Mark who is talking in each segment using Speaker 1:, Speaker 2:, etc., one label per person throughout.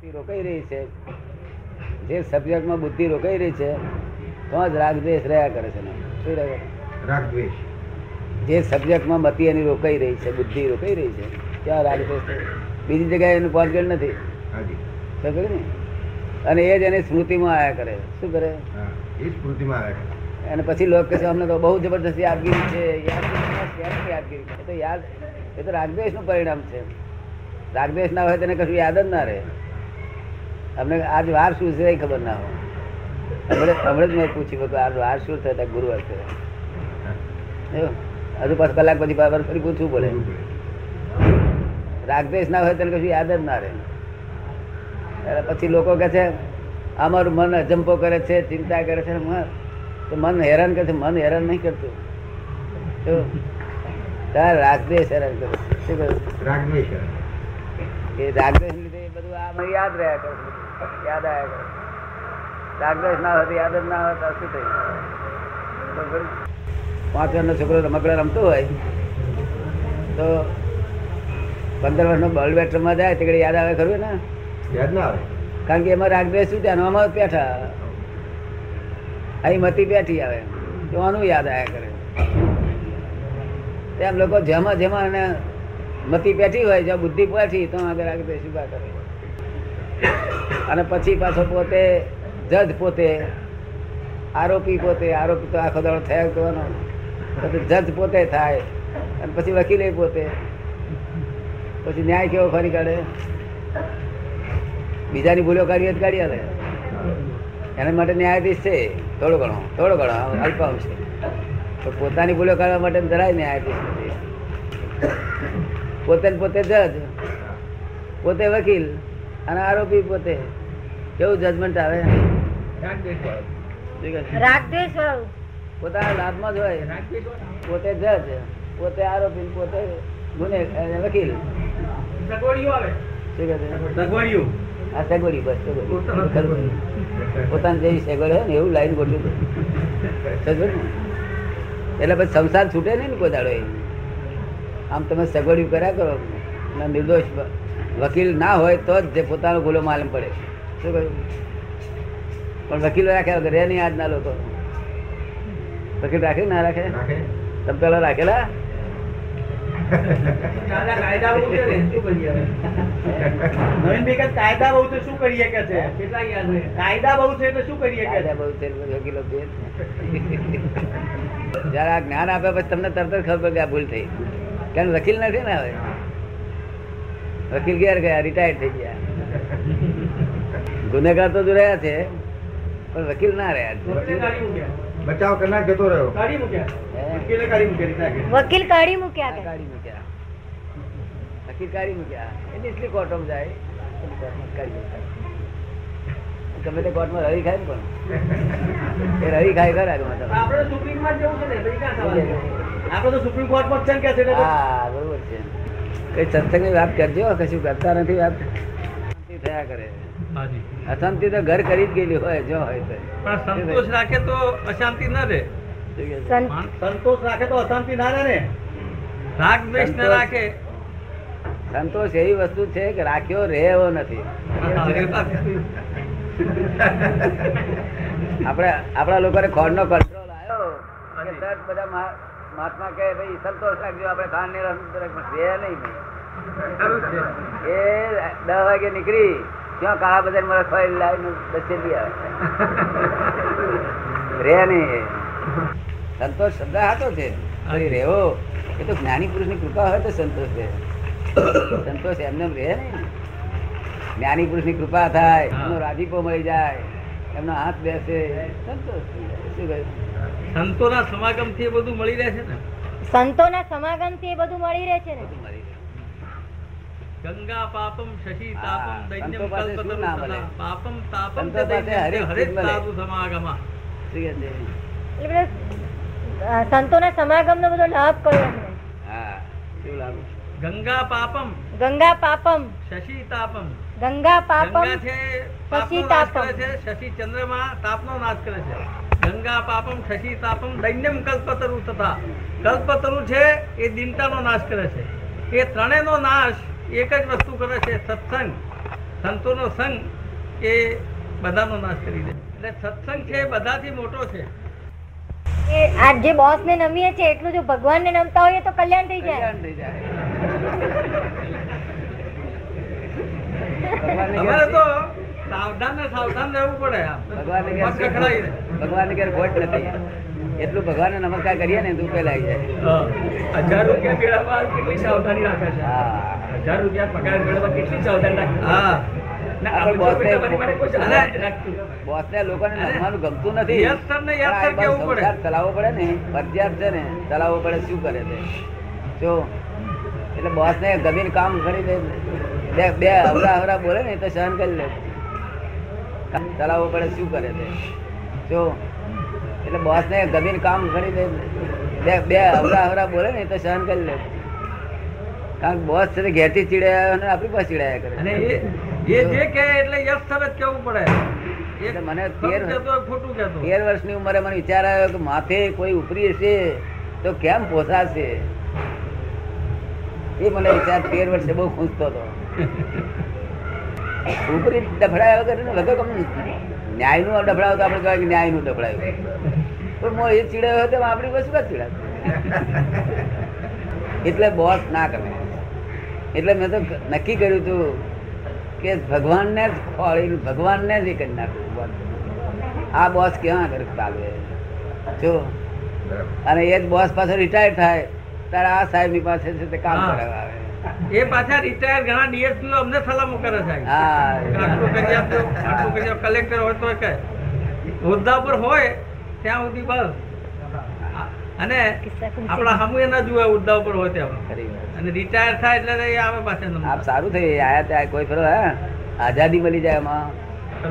Speaker 1: બુદ્ધિ રોકાઈ રહી છે. જે સબ્જેક્ટમાં બુદ્ધિ રોકાઈ રહી છે તો જ રાગદ્વેષ રહ્યા કરે છે. શું કરે? જે સબ્જેક્ટમાં મતી એની રોકાઈ રહી છે બુદ્ધિ રોકાઈ રહી છે ત્યાં રાગદ્વેષ. બીજી જગ્યાએ એનું પહોંચગેલ નથી. સમજે ને. અને એ જ એની સ્મૃતિમાં આવ્યા કરે. શું કરે?
Speaker 2: એ સ્મૃતિમાં આવ્યા કરે.
Speaker 1: અને પછી લોકો કહે છે અમને તો બહુ જબરદસ્ત યાદગીરી છે. યાદગીરી એ તો યાદ એ તો રાગદ્વેષનું પરિણામ છે. રાગદ્વેષ ના હોય તેને કશું યાદ જ ના રહે. અમને આજ વાર શું છે એ ખબર ના હોય. હમણાં હમણાં જ મેં પૂછ્યું કે આજ વાર શું થતા ગુરુવાર એવું? હજુ પાંચ કલાક પછી પાછું ફરી પૂછવું પડે. રાગદેશ ના હોય તેને કશું યાદ જ ના રહે. પછી લોકો કહે છે અમારું મન અજંપો કરે છે ચિંતા કરે છે. મન તો મન હેરાન કરે છે. મન હેરાન નહીં કરતું. તાર રાગદેશ હેરાન કરે છે. શું કહ્યું?
Speaker 2: રાગ દ્વેષ
Speaker 1: એ રાગદેશ લીધે બધું આ મને યાદ રહ્યા કરે યાદ આવ્યા રાગદ્વેષ ના હોય યાદ જ ના હોય તો શું થયું? પાંચ વર્ષનો છોકરો રમકડા રમતો હોય. તો પંદર વર્ષનો બેટ રમવા જાય તે યાદ આવે ખરું ને
Speaker 2: યાદ ના આવે.
Speaker 1: કારણ કે એમાં રાગદ્વેષ શું ત્યાં આમાં બેઠા. અહીં મતી બેઠી આવે. તો આનું યાદ આવ્યા કરે. તેમ લોકો જેમાં જેમાં એને મતી બેઠી હોય જ્યાં બુદ્ધિ બેઠી તો આગળ રાગદ્વેષ ઊભા કરે. અને પછી પાછો પોતે, જજ પોતે, આરોપી પોતે, આરોપી તો આખો દાડો થયા કરવાનો પછી જજ પોતે થાય, અને પછી વકીલે પોતે. પછી ન્યાય કેવો ફરી કાઢે? બીજાની ભૂલો કાઢીએ તો કાઢી આવે એના માટે ન્યાયાધીશ છે. થોડો ઘણો થોડો ઘણો, અલ્પ છે તો પોતાની ભૂલો કાઢવા માટે જરાય ન્યાયાધીશ પોતે પોતે જજ, પોતે વકીલ. અને આરોપી પોતે. કેવું જજમેન્ટ આવે? પોતાના લાભમાં જ હોય. પોતે જજ પોતે આરોપી પોતે ગુને વકીલ. શું કહે છે? આ સગવડી બસ સગવડી પોતાની જેવી સગવડ હોય ને એવું લાઈન ગોઠવ્યું? એટલે પછી સંસાર છૂટે નહીં ને કોઈ દાડો આમ તમે સગવડિયું કર્યા કરો ને નિર્દોષ વકીલ ના હોય તો જ જે પોતાનો ભૂલો માલમ પડે. શું કહ્યું? પણ વકીલો રાખ્યા વગર રહે નહીં આજના લોકો. વકીલ રાખે ના રાખે?
Speaker 2: રાખે.
Speaker 1: તમે પેલા રાખેલા?
Speaker 3: કાયદા બહુ છે શું કરીએ કે છે? કાયદા બહુ છે તો શું કરીએ
Speaker 1: કાયદા બહુ છે, વકીલો છે. જયારે આ જ્ઞાન આપ્યા પછી તમને તરત જ ખબર પડે આ ભૂલ થઈ. કારણ વકીલ નથી ને હવે. વકીલ ઘેર ગયા રિટાયર થઈ ગયા. ગુનેગાર તો જ રહ્યા છે પણ વકીલ ના રહ્યા
Speaker 2: બચાવ કરનાર જતો રહ્યો.
Speaker 3: કાઢી મૂક્યા.
Speaker 1: હે?
Speaker 3: વકીલે કાઢી મૂક્યા
Speaker 4: કાઢી મૂક્યા.
Speaker 1: વકીલ કાઢી મૂક્યા. એટલે એટલી કોર્ટમાં જાય. કાઢી મૂક્યા ગમે તે કોર્ટમાં રવિ ખાય ને પણ. એ રવિ ખાય ખરા
Speaker 3: આપણે તો કોર્ટમાં જવું છે ને? આપણે તો સુપ્રીમ કોર્ટમાં છે ને કે છે
Speaker 1: હા બરોબર છે. કઈ સત્સંગની વાત કરજો કશું કરતા નથી વાત. થયા કરે. અશાંતિ તો ઘર કરી જ ગયેલી હોય જો હોય તો.
Speaker 5: સંતોષ રાખે તો અશાંતિ ના રહે.
Speaker 3: સંતોષ રાખે તો અશાંતિ ના રહે ને.
Speaker 5: રાગ દ્વેષ ના રાખે.
Speaker 1: સંતોષ એવી વસ્તુ છે કે રાખ્યો રહે એવો નથી આપણે આપણા લોકોને ખોડ નો કંટ્રોલ આવ્યો બધા મહાત્મા કહે ભાઈ સંતોષ રાખજો આપણે ખાંડ ને નહીં એ દસ વાગે નીકળી ત્યાં કાળા બજારમાં રખવાડી લાવીને દસેલી આવે. રે નહીં. સંતોષ શબ્દ હાથો છે. રહેવો. એ તો જ્ઞાની પુરુષની કૃપા હોય તો સંતોષ છે સંતોષ એમને એમ રહે નહીં. જ્ઞાની પુરુષની કૃપા થાય. એમનો રાજીપો મળી જાય. એમનો હાથ બેસે
Speaker 5: સંતોના સમાગમથી એ બધું મળી રહે છે ને?
Speaker 4: સંતોના સમાગમથી એ બધું મળી રહે છે ને.
Speaker 5: ગંગા પાપમ શશી તાપમ દૈન્યમ કલ્પતરુ. પાપમ તાપમ. સાધુ સમાગમા
Speaker 4: બધા અ, સંતોના સમાગમ નો બધો લાભ
Speaker 1: હા
Speaker 5: ગંગા પાપમ
Speaker 4: ગંગા પાપમ.
Speaker 5: શશી તાપમ.
Speaker 4: ગંગા પાપમ
Speaker 5: ગંગા છે પાપનો
Speaker 4: શશી
Speaker 5: નાશ
Speaker 4: તાપમ.
Speaker 5: છે શશી ચંદ્રમા તાપનો નાશ કરે છે. ગંગા પાપમ શશી તાપમ દૈન્યમ કલ્પતરુ તથા. કલ્પતરુ છે એ દિનતાનો નાશ કરે છે. એ ત્રણેયનો નાશ એક જ વસ્તુ કરે છે સત્સંગ. સંતોનો સંગ એ બધાનો નાશ કરી દે. એટલે સત્સંગ છે બધાથી મોટો છે.
Speaker 4: આ જે બોસ ને નમીએ છે એટલું જો ભગવાન ને નમતા હોઈએ તો કલ્યાણ થઈ જાય.
Speaker 1: કલ્યાણ થઈ જાય.
Speaker 5: અમારે તો સાવધાન ને સાવધાન રહેવું પડે આમ.
Speaker 1: ભગવાનને ઘેર
Speaker 5: કખડાઈ રહે.
Speaker 1: ભગવાનને ઘેર ખોટ નથી. એટલું ભગવાન નમસ્કાર કરીએ ને તો ઉકેલ જાય.
Speaker 5: હજાર રૂપિયા મેળવવા કેટલી સાવધાની રાખે છે? હજાર રૂપિયા પગાર મેળવવા કેટલી સાવધાની રાખે હા. ના,
Speaker 1: આપણે
Speaker 5: આપણે
Speaker 1: બોસને-
Speaker 5: પૈસા ભરી ભરી કોઈ સાવધાની રાખતું.
Speaker 1: બોસને લોકોને નમવાનું ગમતું નથી.
Speaker 5: ને.
Speaker 1: ચલાવવો પડે ને. ફરજિયાત છે ને ચલાવવો પડે શું કરે છે. જો એટલે બોસને ગમીને કામ કરી દે. બે બે અવરા અવરા બોલે ને તો સહન કરી લે. તળાવો પડે શું કરે તે? જો એટલે બોસને ગમીને કામ કરી દે. બે બે અવરા અવરા બોલે ને તો સહન કરી લે. કારણ કે બોસ છે ઘેરથી ચીડાયા અને આપણી પાસે ચીડાયા કરે.
Speaker 5: અને એ જે. કહે એટલે યસ જ કહેવું પડે?
Speaker 1: એટલે મને તેર-. તેર વર્ષની ઉંમરે મને વિચાર આવ્યો કે માથે કોઈ ઉપરી હશે તો કેમ પોસાશે? એ મને વિચાર તેર વર્ષે બહુ ખૂંચતો હતો. ઉપરી ડફડાયા વગર વગર કમ ન્યાયનું ડફડાવ તો આપણે કહેવાય કે ન્યાયનું ડફડાયું પણ મો એ ચીડાયો હતો આપણી પાસે કા ચીડાશે એટલે બોસ ના ગમે એટલે મેં તો નક્કી કર્યું હતું કે ભગવાનને જ ખોળી ભગવાનને જ એ કરી નાખ્યું બોસ. આ બોસ કેવા કરે ચાલે જો. અને એ જ બોસ પાસે રિટાયર થાય. ત્યારે આ સાહેબની પાસે છે તે કામ
Speaker 5: હા. એ પાછા રિટાયર ઘણા ડીએસપી અમને સલામો કરે છે. આટલું કરી આપજો આટલું કરી કલેક્ટર હોય તો કે હોદ્દા પર હોય ત્યાં સુધી બસ. અને આપણા હમુ ના જુએ હોદ્દા ઉપર હોય ત્યાં. અને રિટાયર થાય એટલે આવે પાછા
Speaker 1: આપ સારું થઈ આયા ત્યાં કોઈ ફરો હા? આઝાદી મળી જાય એમાં.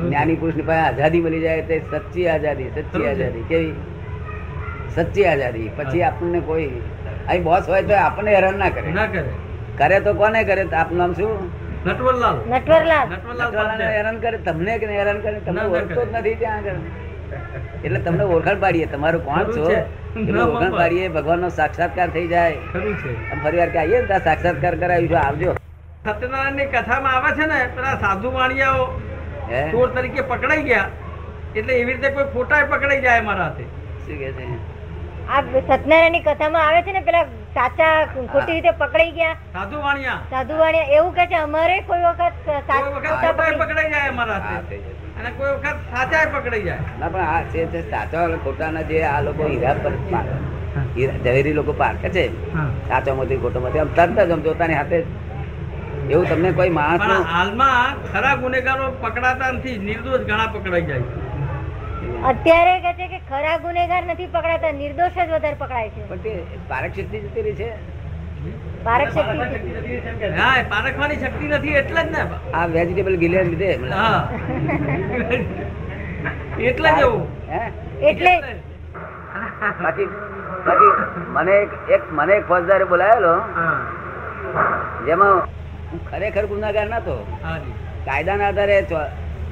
Speaker 1: જ્ઞાની પુરુષની પાસે આઝાદી મળી જાય તે સચ્ચી આઝાદી સચ્ચી આઝાદી. કેવી? સચ્ચી આઝાદી. પછી આપણને કોઈ અહીં બોસ હોય તો આપણને હેરાન ના કરે.
Speaker 5: ના કરે.
Speaker 1: કરે તો કોને કરે? આપનું નામ શું?
Speaker 5: નટવરલાલ.
Speaker 4: નટવરલાલ.
Speaker 5: નટવરલાલ
Speaker 1: હેરાન કરે? તમને કે હેરાન કરે? તમને
Speaker 5: ના, ના
Speaker 1: ઓળખતો જ નથી ત્યાં આગળ. એટલે તમને ઓળખાણ પાડીએ. તમારું કોણ છો? એટલે ઓળખાણ પાડીએ ભગવાનનો સાક્ષાત્કાર થઈ જાય.
Speaker 5: ખરું છે.
Speaker 1: ફરી વાર કે આવીએ ને સાક્ષાત્કાર સાક્ષાત્કાર કરાવીશું. આવજો.
Speaker 5: સત્યનારાયણની કથામાં આવે છે ને પેલા સાધુ વાણિયાઓ ચોર તરીકે પકડાઈ ગયા. એટલે એવી રીતે કોઈ ફોટા પકડાઈ જાય મારા હાથે.
Speaker 1: શું કે છે?
Speaker 4: આ સત્યનારાયણની કથામાં આવે છે ને પેલા સાચા ખોટી રીતે પકડાઈ ગયા.
Speaker 5: સાધુ વાણિયા.
Speaker 4: સાધુ વાણિયા એવું કે છે અમારે કોઈ વખત સા-
Speaker 5: કોઈ વખત
Speaker 4: ખોટા
Speaker 5: ખોટાય
Speaker 4: પકડી-
Speaker 5: પકડાઈ જાય અમારા. અને કોઈ વખત સાચા પકડાઈ જાય.
Speaker 1: ના પણ આ છે તે સાચા અને ખોટાના જે આ લોકો હીરા પર જહેરી ઝવેરી લોકો પારખે છે. સાચો મોતી ખોટો મોતી આમ તરત જ આમ જોતાની હાથે એવું તમને કોઈ માણસ
Speaker 5: હાલમાં ખરા ગુનેગારો પકડાતા નથી નિર્દોષ ઘણા પકડાઈ જાય છે.
Speaker 4: અત્યારે કે છે કે ખરા ગુનેગાર નથી પકડાતા નિર્દોષ જ વધારે પકડાય છે.
Speaker 1: પણ તે પારક શક્તિ જતી રહી છે?
Speaker 4: પારક શક્તિ
Speaker 5: હા પારખવાની શક્તિ નથી એટલે જ ને.
Speaker 1: આ વેજીટેબલ ગિલિયર લીધે
Speaker 5: હા. એટલે જ એવું.
Speaker 4: એટલે
Speaker 1: બાકી બાકી મને એક એક મને એક ફોજદારે બોલાવેલો. જેમાં હું ખરેખર ગુનેગાર નતો. કાયદાના આધારે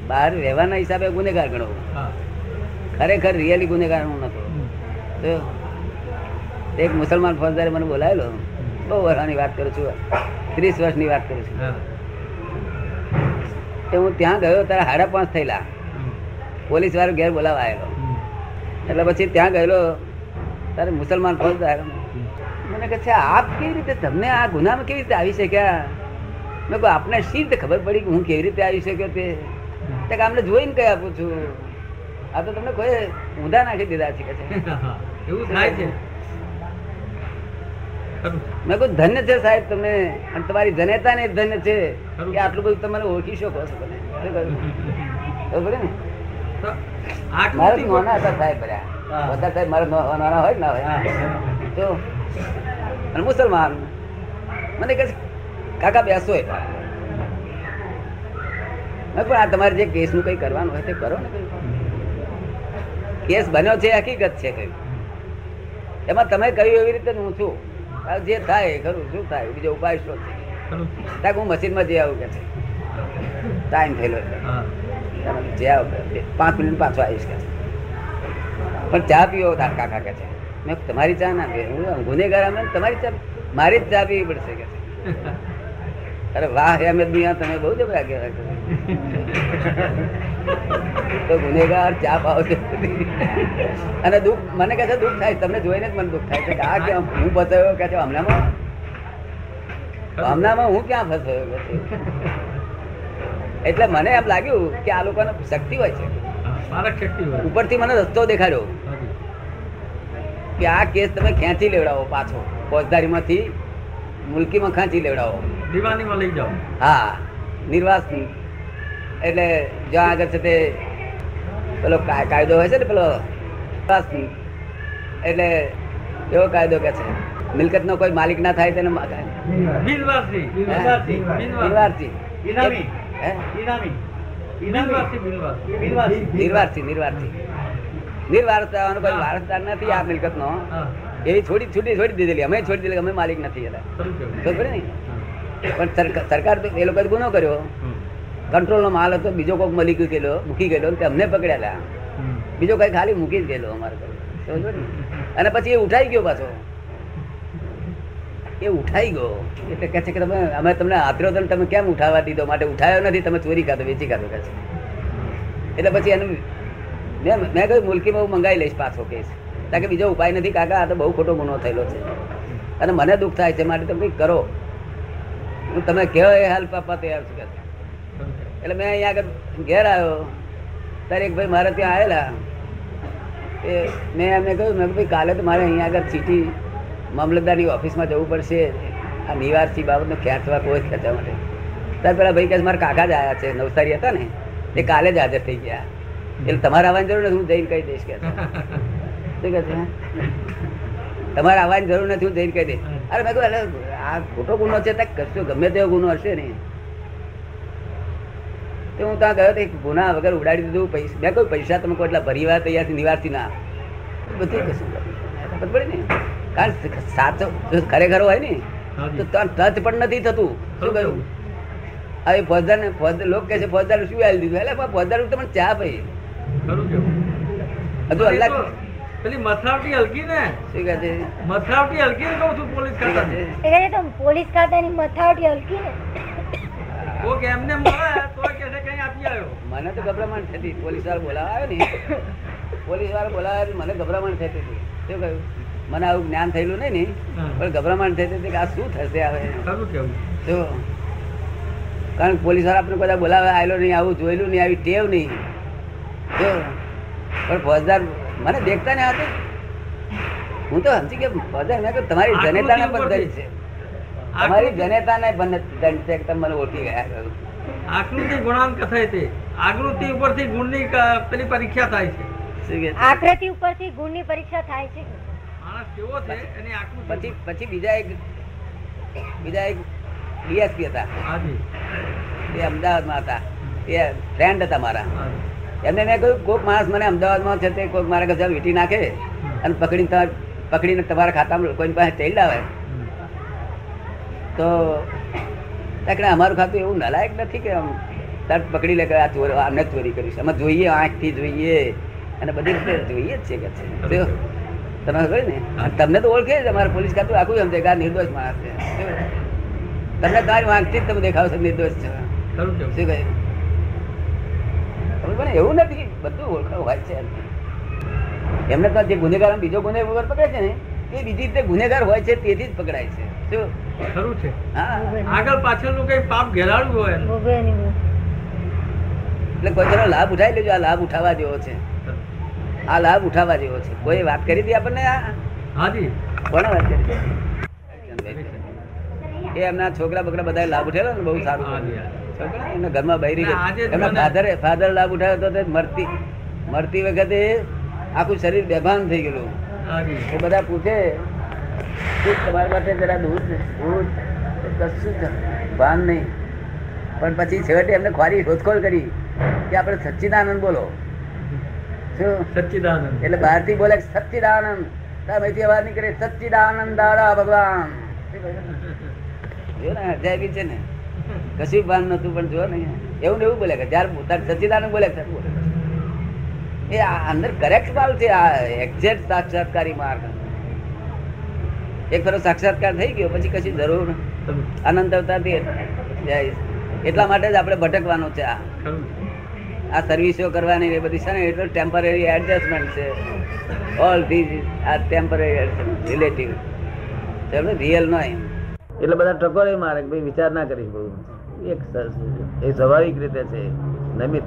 Speaker 1: બહાર રહેવાના હિસાબે ગુનેગાર ગણો.
Speaker 5: હા.
Speaker 1: ખરેખર રિયલી ગુનેગાર હું નતો. તો એક મુસલમાન ફોજદારે મને બોલાવેલો. બહુ વર્ષની વાત કરું છું ત્રીસ વર્ષની વાત કરું છું. તો હું ત્યાં ગયો ત્યારે સાડા પાંચ થયેલા. પોલીસ વાળો ઘેર બોલાવા આવેલો. એટલે પછી ત્યાં ગયેલો ત્યારે મુસલમાન ફોજદાર. મને કહે છે આપ કેવી રીતે તમને આ ગુનામાં કેવી રીતે આવી શક્યા? મેં કહું આપને શી ખબર પડી કે હું કેવી રીતે આવી શક્યો તે? આમને જોઈને કહી આપું છું. આ તો તમને કોઈ ઊંધા નાખી દીધા છે કે
Speaker 5: એવું થાય છે.
Speaker 1: મેં કોઈ ધન્ય છે સાહેબ તમને અને તમારી ધન્યતા ને ધન્ય છે કે આટલું બધું તમે ઓળખી શકો છો તમે. ખબર ને? મારે નાના હતા સાહેબ બધા સાહેબ મારા નાના હોય ના હોય? તો અને મુસલમાન. મને કહે કાકા બેસો એ મેં પણ આ તમારે જે કેસનું કંઈ કરવાનું હોય તે કરો ને કહ્યું. કેસ બન્યો છે હકીકત છે કહ્યું એમાં તમે કહ્યું એવી રીતે હું છું. આ જે થાય ખરું શું થાય? બીજો ઉપાય શું છે? હું મશીનમાં જઈ આવું કે છે. ટાઈમ થયેલો જે આવું પાંચ મિનિટ પાછો આવીશ કે છે. પણ ચા પીવો તાર કાકા કે છે. મેં તમારી ચા ના પીએ. હું ગુનેગાર અમે તમારી ચા મારી જ ચા પીવી પડશે કે છે. અરે વાહ એમ દુનિયા તમે બહુ જબરા કહેવાય તો ગુનેગાર ચા પાવ અને દુઃખ મને કહે છે દુઃખ થાય તમને જોઈને જ મને દુઃખ થાય છે આ કેમ? હું બતાવ્યો કે છે હમણાંમાં? હમણાંમાં હું ક્યાં ફસાયો? એટલે મને એમ લાગ્યું કે આ લોકોને શક્તિ હોય છે. ઉપરથી મને રસ્તો દેખાડ્યો. કે આ કેસ તમે ખેંચી લેવડાવો પાછો. ફોજદારીમાંથી મુલકીમાં ખેંચી લેવડાવો.
Speaker 5: દીવાનીમાં લઈ જાઓ.
Speaker 1: હા નિર્વાસની એટલે જ્યાં આગળ છે તે પેલો કાયદો હોય છે ને પેલો નિર્વાસની એટલે એવો કાયદો કે છે મિલકતનો કોઈ માલિક ના થાય તેને
Speaker 5: બિનવારસી.
Speaker 1: નિર્વાસી
Speaker 3: ઇનામી.
Speaker 1: હે?
Speaker 3: ઇનામી.
Speaker 1: નિર્વાસી નિર્વાસી નિર્વારસવાનો કોઈ વારસદાર નથી આ મિલકત નો
Speaker 5: હા.
Speaker 1: એવી છોડી છૂટી છોડી દીધેલી. અમે છોડી દીધેલી અમે માલિક નથી
Speaker 5: એટલે.
Speaker 1: ખબર ને? પણ સરકાર તો એ લોકોએ ગુનો કર્યો. કંટ્રોલનો માલ હતો બીજો કોઈક મળી ગયેલો મૂકી ગયેલો અમને પકડ્યા બીજો કઈ ખાલી મૂકી જ ગયેલો અમારે? અને પછી એ ઉઠાઈ ગયો પાછો. એ ઉઠાઈ ગયો. એટલે કહે છે કે તમે અમે તમને આતરો તો તમે કેમ ઉઠાવવા દીધો? માટે ઉઠાયો નથી તમે ચોરી ખાધો વેચી ખાધો કહે છે. એટલે પછી એનું મેં મેં કહ્યું મુલકીમાં હું મંગાવી લઈશ પાછો કેસ. કારણ કે બીજો ઉપાય નથી કાકા આ તો બહુ ખોટો ગુનો થયેલો છે. અને મને દુઃખ થાય છે માટે તમે કંઈક કરો. હું તમે કહો એ હેલ્પ આપવા તૈયાર છું
Speaker 5: કેવું?
Speaker 1: એટલે મેં અહીંયા આગળ ઘેર આવ્યો. ત્યારે એક ભાઈ મારે ત્યાં આવેલા. એ મેં એમને કહ્યું, મેં ભાઈ, કાલે તો મારે અહીંયા આગળ સિટી મામલતદારની ઓફિસમાં જવું પડશે. આ નિવાસી બાબતનો ખેંચવા કોઈ ખેંચવા માટે. ત્યારે પેલા ભાઈ કહે મારા કાકા જ આવ્યા છે, નવસારી હતા ને. એ કાલે જ હાજર થઈ ગયા. એટલે તમારે આવવાની જરૂર નથી, હું જઈને કહી દઈશ કે. શું કહે છે? તમારે આવવાની જરૂર નથી, હું જઈને કહી દઈશ. અરે મેં કહ્યું આ ખોટો ગુનો છે કશો ગમે તેવો ગુનો હશે નહીં. તો હું ત્યાં ગયો એક ગુના વગર ઉડાડી દીધું પૈસા મેં કોઈ પૈસા તમે કોઈ એટલા ભરી વાર ના. બધું કશું ખબર પડે ને? કારણ સાચો ખરેખર હોય ને તો ટચ પણ નથી થતું. શું કહ્યું? હવે ફોજદાર ને ફોજદાર લોકો કહે છે ફોજદાર શું આવી દીધું? એટલે ફોજદાર તમને ચા ભાઈ
Speaker 5: એ
Speaker 1: અલ્લાહ
Speaker 5: પેલી મથાવટી હલકી ને?
Speaker 1: શું કહે છે?
Speaker 5: મથાવટી હલકી ને કહું છું પોલીસ
Speaker 1: ખાતા કહે
Speaker 5: ખાતાની.
Speaker 1: છે?
Speaker 4: એ કહે છે તો પોલીસ ખાતાની મથાવટી હલકી ને?
Speaker 5: કોક એમને મળે તો કે છે કઈ આપી આવ્યો.
Speaker 1: મને તો ગભરામણ થતી. પોલીસ વાળો બોલાવા આવ્યો ને? પોલીસ વાળો બોલાવે મને ગભરામણ થતી હતી. શું કહ્યું? મને આવું જ્ઞાન થયેલું નહીં ને? પણ ગભરામણ થતી હતી કે આ શું થશે હવે? જો કારણ કે પોલીસવાળા આપણે બધા બોલાવે આવેલો નહીં આવું જોયેલું નહીં આવી ટેવ નહીં. જો પણ ફોજદાર મને દેખતા ને હતું. હું તો સમજી કે ફોજદાર મેં તમારી જનેતાને પણ. દંડ છે. તમારી જનેતાને પણ દંડ છે તમે મને ઓળખી ગયા
Speaker 5: આકૃતિ ગુણાંક કથાય તે. આકૃતિ ઉપરથી ગુણની પેલી પરીક્ષા થાય છે.
Speaker 1: છે?
Speaker 4: આકૃતિ ઉપરથી ગુણની પરીક્ષા થાય છે.
Speaker 5: માણસ કેવો છે એની આકૃતિ
Speaker 1: પછી પછી બીજા એક બીજા એક ડીએસપી હતા.
Speaker 5: હાજી
Speaker 1: એ અમદાવાદમાં હતા. એ ફ્રેન્ડ હતા મારા. એમને મેં કહ્યું કોઈક માણસ મને અમદાવાદમાં છે તે કોઈક મારા ઘરે વીટી નાખે અને પકડીને તમારે પકડીને તમારા ખાતામાં કોઈની પાસે તેલ લાવે. તો ત્યાં અમારું ખાતું એવું નલાયક નથી કે આમ તરત પકડી લે કે આ ચોર આમને ચોરી કરી છે અમે જોઈએ આંખથી જોઈએ અને બધી રીતે જોઈએ જ છે કે છે. તમે કહ્યું ને? તમને તો ઓળખે જ અમારે પોલીસ ખાતું આખું સમજે કે આ નિર્દોષ માણસ છે. તમને તમારી આંખથી જ તમે દેખાવ છો નિર્દોષ છે. શું કહ્યું? પડે? એવું નથી બધું ઓળખાણ હોય છે. એમને તો જે ગુનેગાર બીજો ગુનેગાર વગર પકડે છે ને એ બીજી રીતે ગુનેગાર હોય છે તેથી જ પકડાય છે. શું?
Speaker 5: ખરું છે. આગળ પાછળનું કઈ પાપ ઘેરાડું હોય.
Speaker 1: એટલે કોઈ લાભ ઉઠાવી લેજો આ લાભ ઉઠાવવા જેવો છે. આ લાભ ઉઠાવવા જેવો છે. કોઈ વાત કરી હતી આપણને આ?
Speaker 5: હાજી.
Speaker 1: કોને વાત કરી એ એમના છોકરા બકરા બધા લાભ ઉઠેલો ને બહુ સારું. એમના ઘરમાં બૈરી એમના ફાધરે ફાધર લાભ ઉઠાવ્યો તો મરતી મરતી વખતે આખું શરીર બેભાન થઈ ગયેલું. એ બધા પૂછે કે તમારા માટે જરા દૂધ દૂધ? કશું ભાન નહીં. પણ પછી છેવટે એમને ખોરી શોધખોળ કરી કે આપણે સચ્ચિદાનંદ બોલો. શું?
Speaker 5: સચ્ચિદાનંદ.
Speaker 1: એટલે બહારથી બોલે સચ્ચિદાનંદ. ત્યાં અહીંથી અવાજ નીકળે સચ્ચિદાનંદ દાદા ભગવાન. જો ને અજાયબી છે ને. કશું ભાન નતું પણ જો ને એવું ને એવું બોલે કે જયારે પોતાને સચિદાનંદ બોલે બોલે એ આ અંદર કરેક્ટ માલ છે આ એક્ઝેક્ટ સાક્ષાત્કારી માર્ગ. એક ફરો સાક્ષાત્કાર થઈ ગયો પછી કશી જરૂર આનંદ અવતારથી. એટલા માટે જ આપણે ભટકવાનું છે આ. આ સર્વિસો કરવાની એ બધી છે ને એટલું ટેમ્પરરી એડજસ્ટમેન્ટ છે. ઓલ ધીઝ આ ટેમ્પરરી રિલેટિવ ચાલો રિયલ નહીં એટલે બધા ટકોરે મારે ભાઈ વિચાર ના કરીશ બહુ. એક એ સ્વાભાવિક રીતે છે નમિત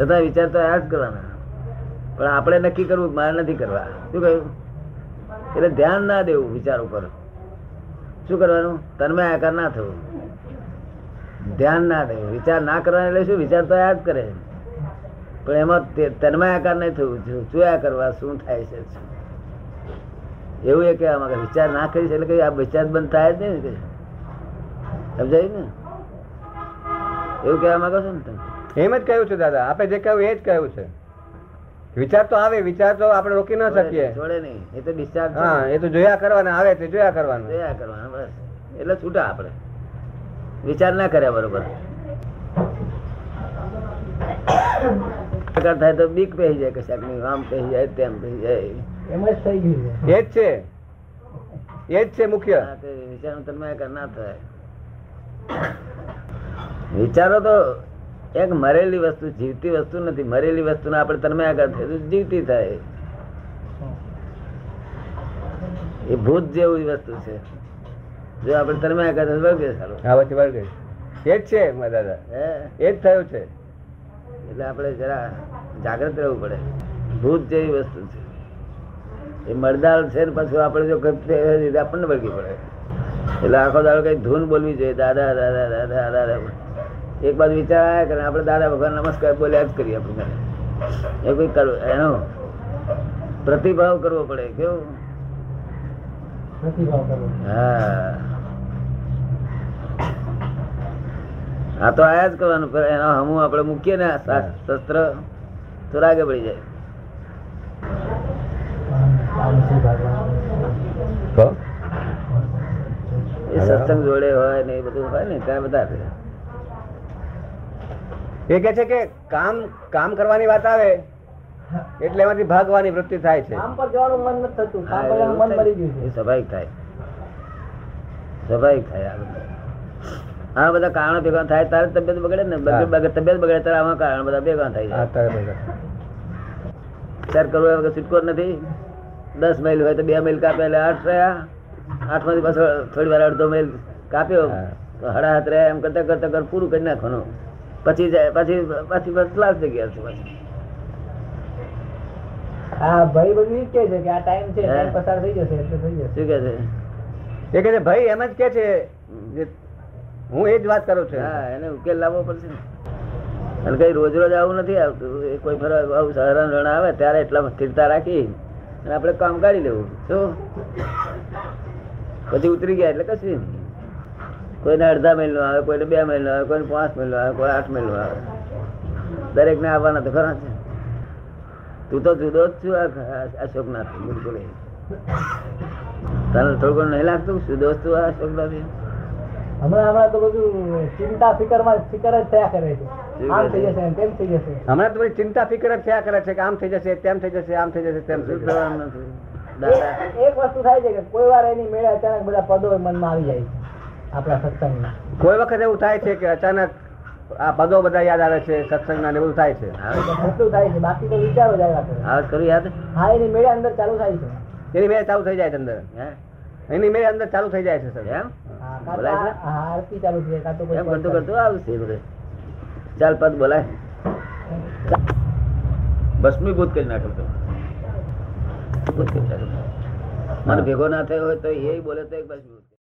Speaker 1: છતાં વિચાર તો આ જ કરવાના. પણ આપણે નક્કી કરવું મારે નથી કરવા. શું કહ્યું? એટલે ધ્યાન ના દેવું વિચાર ઉપર. શું કરવાનું? તન્મય આકાર ના થવું. ધ્યાન ના દેવું. વિચાર ના કરવાનો એટલે શું? વિચાર તો આ જ કરે. પણ એમાં તન્મય આકાર નહીં જો- જોયા કરવા શું થાય છે? એવું એ કહેવા માંગે વિચાર ના કરીશ એટલે કઈ આ વિચાર બંધ થાય જ નહીં. સમજાયું ને? એવું કહેવા માંગો છો ને તમે?
Speaker 2: એમ જ કહ્યું છે દાદા. આપે જે કહ્યું એ જ કહ્યું છે. વિચાર તો આવે વિચાર તો આપણે રોકી ના શકીએ.
Speaker 1: છોડે નહીં. એ તો ડિસ્ચાર્જ
Speaker 2: હા એ તો જોયા કરવાના આવે તે જોયા કરવાનું.
Speaker 1: જોયા કરવાનું બસ. એટલે છૂટા આપણે. વિચાર ના કર્યા બરોબર. પ્રકાર થાય તો બીક પહેરી જાય કશાક નહીં આમ પહેરી જાય તેમ પહેરી જાય.
Speaker 3: એમ જ થઈ ગયું
Speaker 2: એ જ છે. એ જ છે મુખ્ય.
Speaker 1: વિચાર તન્મય ના થાય. વિચારો તો એક મરેલી વસ્તુ જીવતી વસ્તુ નથી. મરેલી વસ્તુ આપણે તન્માયકાર થાય તો જીવતી થાય. એ ભૂત જેવી વસ્તુ છે. જો આપણે તન્માયકાર થાય તો વળગે સારું.
Speaker 2: હા પછી વર્ગ એ જ છે દાદા. એ જ થયું છે.
Speaker 1: એટલે આપણે જરા જાગ્રત રહેવું પડે. ભૂત જેવી વસ્તુ છે. એ મરદાલ છે ને પાછું આપણે જો કરતે આપણને વળગી પડે. એટલે આખો દાડો કઈ ધૂન બોલવી જોઈએ. દાદા દાદા દાદા દાદા. એક બાજુ વિચાર આવ્યા કરે આપણે દાદા ભગવાન નમસ્કાર બોલ્યા જ કરીએ આપણે. એ કોઈ કરવું એનો પ્રતિભાવ કરવો પડે. કેવું? હા. આ તો આયા જ કરવાનું પણ એનો હમું આપણે મૂકીએ ને શસ્ત્ર તો રાગે પડી જાય
Speaker 3: રામજી ભગવાન
Speaker 2: કહો.
Speaker 1: એ સત્સંગ જોડે હોય ને એ બધું હોય ને ત્યાં બધા
Speaker 2: એ કે છે કે કામ કામ કરવાની વાત આવે એટલે એમાંથી ભાગવાની વૃત્તિ થાય છે.
Speaker 3: કામ પર જવાનું મન નથી થતું
Speaker 1: હા,
Speaker 3: કામ પર મન મરી ગયું છે.
Speaker 1: સ્વાભાવિક થાય. સ્વાભાવિક થાય આ બધા. આ બધા કારણો ભેગા થાય તારે તબિયત બગડે ને બગડે-. તબિયત બગડે તારે આમાં કારણ બધા ભેગા
Speaker 2: થાય
Speaker 1: છે. કરવો એ છૂટકો નથી. દસ માઇલ હોય તો બે માઇલ કાપે એટલે આઠ રહ્યા. આઠમાંથી પાછો થોડી વાર અડધો મેલ કાપ્યો. તો હડા હાથ રહ્યા એમ કરતા કરતા કર પૂરું કરી નાખવાનું. પછી જાય પછી પાછી બસ લાસ્ટ જગ્યા છે પાછી.
Speaker 3: હા ભાઈ બધું ઈ છે કે આ ટાઈમ છે
Speaker 1: હે?
Speaker 3: ટાઈમ પસાર થઈ જશે એટલે થઈ જશે.
Speaker 1: શું કે છે?
Speaker 2: એ કે છે ભાઈ એમ જ કે છે હું એ જ વાત કરું છું.
Speaker 1: હા એને ઉકેલ લાવવો પડશે ને. અને કઈ રોજ રોજ આવું નથી આવતું. કોઈ ફરવા આવું સહરણ રણ આવે ત્યારે એટલામાં સ્થિરતા રાખી અને આપણે કામ કાઢી લેવું. શું? પછી ઉતરી ગયા એટલે કશું નહીં. કોઈને અડધા મહિલ નો આવે કોઈને બે મહિલ નો આવે કોઈને પાંચ મહિલ આવે કોઈ આઠ મહિનો આવે. દરેક ને આવવાના તો ખરા છે. તું તો જુદો જ છું અશોકનાથ બિલકુલ. તને થોડું નહીં લાગતું? જુદો જ છું આ અશોકનાથ
Speaker 3: હમણાં હમણાં તો બધું ચિંતા ફિકરમાં ફિકર જ થયા કરે છે. આમ થઈ જશે તેમ થઈ જશે.
Speaker 2: હમણાં તો બધી ચિંતા ફિકર જ થયા કરે છે કે આમ થઈ જશે તેમ થઈ જશે આમ થઈ જશે તેમ થઈ
Speaker 1: શું
Speaker 2: જશે
Speaker 3: એક વસ્તુ થાય છે કે કોઈ વાર એની મેળે અચાનક બધા પદો મનમાં આવી જાય આપણા સત્સંગમાં
Speaker 2: કોઈ વખત એવું થાય છે કે અચાનક આ પદો બધા યાદ આવે છે સત્સંગના ને બધું થાય છે?
Speaker 3: એટલું થાય છે. બાકી તો વિચારો જ આવ્યા કરે.
Speaker 1: યાદ?
Speaker 3: હા એની મેળે અંદર ચાલુ થાય છે.
Speaker 2: એની મેળ ચાલુ થઈ જાય છે અંદર?
Speaker 1: હે?
Speaker 2: એની મેળે અંદર ચાલુ થઈ જાય છે સર.
Speaker 1: એમ? બોલાય છે?
Speaker 3: આરતી ચાલુ થઈ જાય તો
Speaker 1: એમ કરતું કરતું આવશે બધે. ચાલ પદ બોલાય. ભસ્મીભૂત નાખો કરી નાખો. મને ભેગો ના થયો હોય તો એ બોલે તો એક ભસ્મીભૂત